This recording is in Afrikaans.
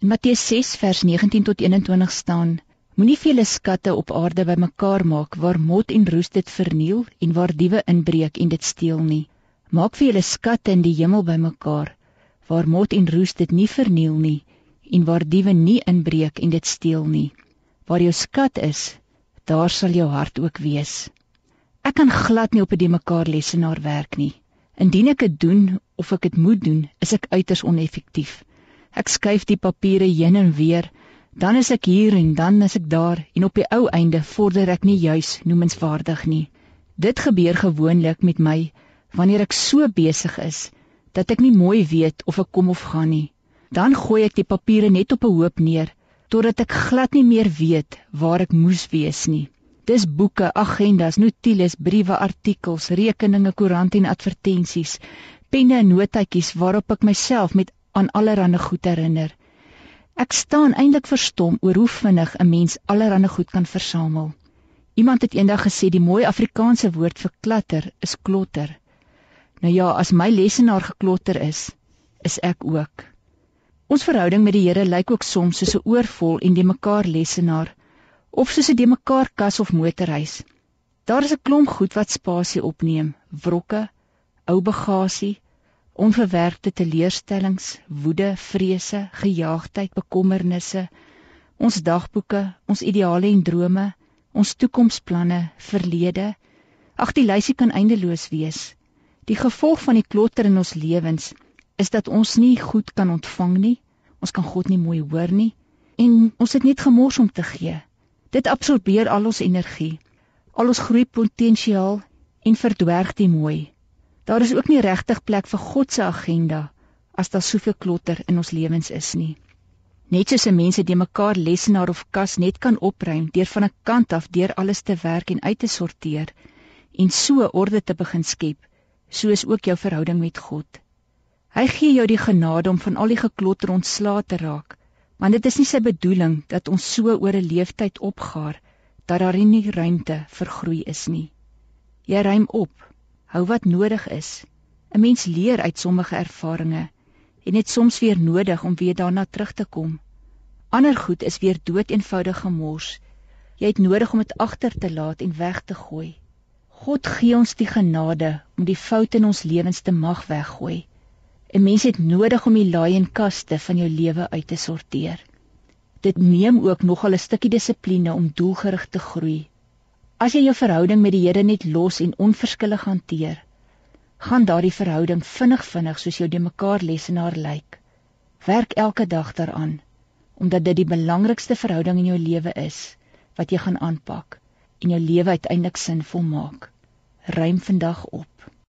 In Matteus 6 vers 19 tot 21 staan: Moenie vele skatte op aarde bymekaar maak waar mot en roes dit verniel en waar diewe inbreek en dit steel nie. Maak vir julle skatte in die hemel bymekaar waar mot en roes dit nie verniel nie en waar diewe nie inbreek en dit steel nie. Waar jou skat is, daar sal jou hart ook wees. Ek kan glad nie op 'n mekaar lesenaar werk nie. Indien ek dit doen of ek dit moet doen, is ek uiters oneffektief. Ek skuif die papiere heen en weer, dan is ek hier en dan is ek daar en op die ou einde vorder ek nie juis noemenswaardig nie. Dit gebeur gewoonlik met my wanneer ek so besig is dat ek nie mooi weet of ek kom of gaan nie. Dan gooi ek die papiere net op 'n hoop neer totdat ek glad nie meer weet waar ek moes wees nie. Dis boeke, agendas, notules, briewe, artikels, rekeninge, koerante en advertensies, penne en notaatjies waarop ek myself met aan allerlei goed herinner. Ek staan eintlik verstom oor hoe vinnig 'n mens allerlei goed kan versamel. Iemand het eendag gesê die mooi Afrikaanse woord vir klatter is klotter. Nou ja, as my lesenaar geklotter is, is ek ook. Ons verhouding met die Here lyk ook soms soos 'n oorvol en die mekaar lesenaar of soos 'n die mekaar kas of motorhuis. Daar is 'n klomp goed wat spasie opneem: wrokke, ou bagasie, onverwerkte teleurstellings, woede, vrese, gejaagdheid, bekommernisse, ons dagboeke, ons ideale en drome, ons toekomsplanne, verlede. Ag die lysie kan eindeloos wees. Die gevolg van die klotter in ons lewens is dat ons nie goed kan ontvang nie. Ons kan God nie mooi hoor nie en ons het net gemors om te gee. Dit absorbeer al ons energie, al ons groeipotensiaal en verdwerg die mooi. Daar is ook nie regtig plek vir God se agenda as daar soveel klotter in ons lewens is nie. Net soos 'n mens dit mekaar lesenaar of kas net kan opruim deur van 'n kant af deur alles te werk en uit te sorteer en so orde te begin skep, so is ook jou verhouding met God. Hy gee jou die genade om van al die geklotter ontslae te raak, want dit is nie sy bedoeling dat ons so oor 'n leeftyd opgaar dat daar nie ruimte vir groei is nie. Jy ruim op, hou wat nodig is. 'n Mens leer uit sommige ervarings en dit soms weer nodig om weer daarna terug te kom. Ander goed is weer dood eenvoudig gemors. Jy het nodig om dit agter te laat en weg te gooi. God gee ons die genade om die foute in ons lewens te mag weggooi. 'n Mens het nodig om die laai en kaste van jou lewe uit te sorteer. Dit neem ook nogal 'n stukkie dissipline om doelgerig te groei. As jy jou verhouding met die Here net los en onverskillig hanteer, gaan daardie verhouding vinnig vinnig soos jou de mekaar lesenaar lyk. Werk elke dag daaraan omdat dit die belangrikste verhouding in jou lewe is wat jy gaan aanpak en jou lewe uiteindelik sinvol maak. Ruim vandag op.